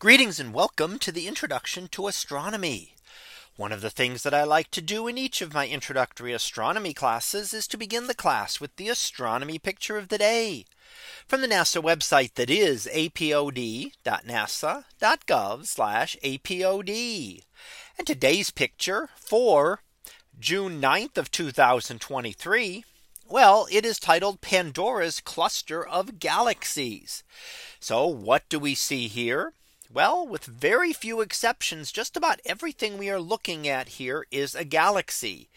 Greetings and welcome to the introduction to astronomy. One of the things that I like to do in each of my introductory astronomy classes is to begin the class with the astronomy picture of the day from the NASA website that is apod.nasa.gov apod. And today's picture for June 9th of 2023. Well, it is titled Pandora's cluster of galaxies. So what do we see here? Well, with very few exceptions, just about everything we are looking at here is a galaxy.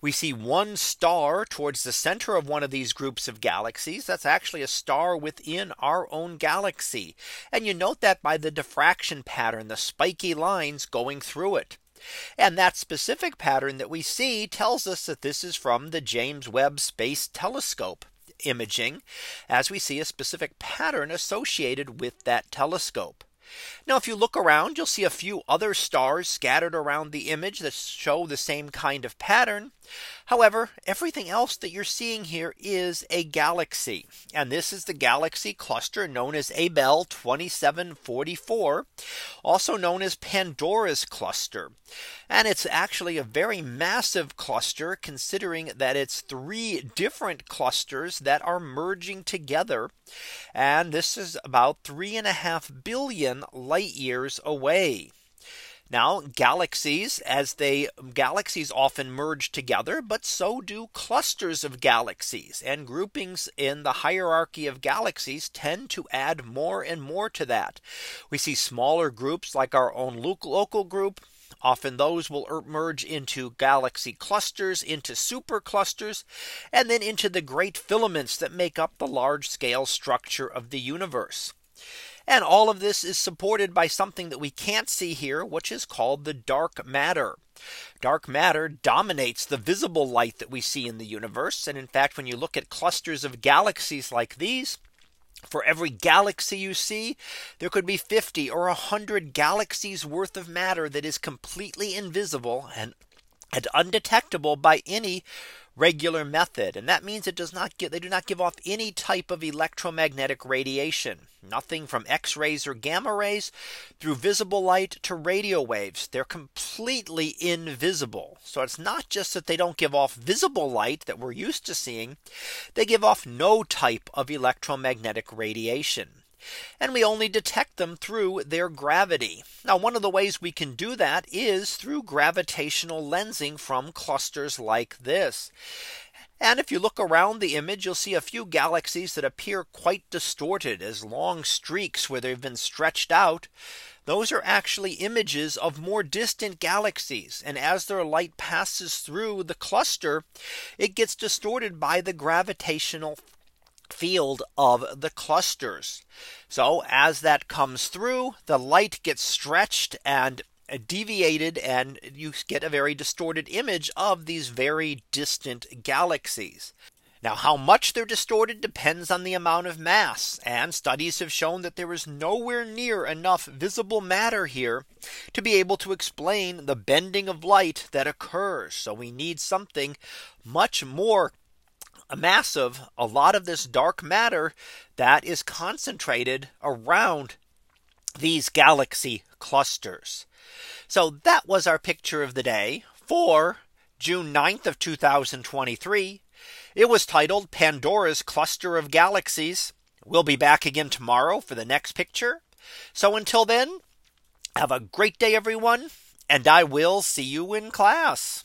We see one star towards the center of one of these groups of galaxies. That's actually a star within our own galaxy. And you note that by the diffraction pattern, the spiky lines going through it. And that specific pattern that we see tells us that this is from the James Webb Space Telescope imaging as we see a specific pattern associated with that telescope. Now if you look around you'll see a few other stars scattered around the image that show the same kind of pattern. However, everything else that you're seeing here is a galaxy. And this is the galaxy cluster known as Abell 2744, also known as Pandora's cluster. And it's actually a very massive cluster considering that it's three different clusters that are merging together. And this is about three and a half billion light years away. Now galaxies as they galaxies often merge together, but so do clusters of galaxies and groupings in the hierarchy of galaxies tend to add more and more to that. We see smaller groups like our own local group Often those will er, merge into galaxy clusters into superclusters, and then into the great filaments that make up the large scale structure of the universe. And all of this is supported by something that we can't see here, which is called the dark matter. Dark matter dominates the visible light that we see in the universe. And in fact, when you look at clusters of galaxies like these, for every galaxy you see, there could be 50 or 100 galaxies worth of matter that is completely invisible and, and undetectable by any regular method. And that means it does not get they do not give off any type of electromagnetic radiation. Nothing from X rays or gamma rays through visible light to radio waves. They're completely invisible. So it's not just that they don't give off visible light that we're used to seeing. They give off no type of electromagnetic radiation and we only detect them through their gravity. Now one of the ways we can do that is through gravitational lensing from clusters like this. And if you look around the image, you'll see a few galaxies that appear quite distorted as long streaks where they've been stretched out. Those are actually images of more distant galaxies. And as their light passes through the cluster, it gets distorted by the gravitational field of the clusters. So as that comes through, the light gets stretched and deviated and you get a very distorted image of these very distant galaxies. Now how much they're distorted depends on the amount of mass and studies have shown that there is nowhere near enough visible matter here to be able to explain the bending of light that occurs. So we need something much more massive a lot of this dark matter that is concentrated around these galaxy clusters. So that was our picture of the day for June 9th of 2023. It was titled Pandora's cluster of galaxies. We'll be back again tomorrow for the next picture. So until then, have a great day, everyone, and I will see you in class.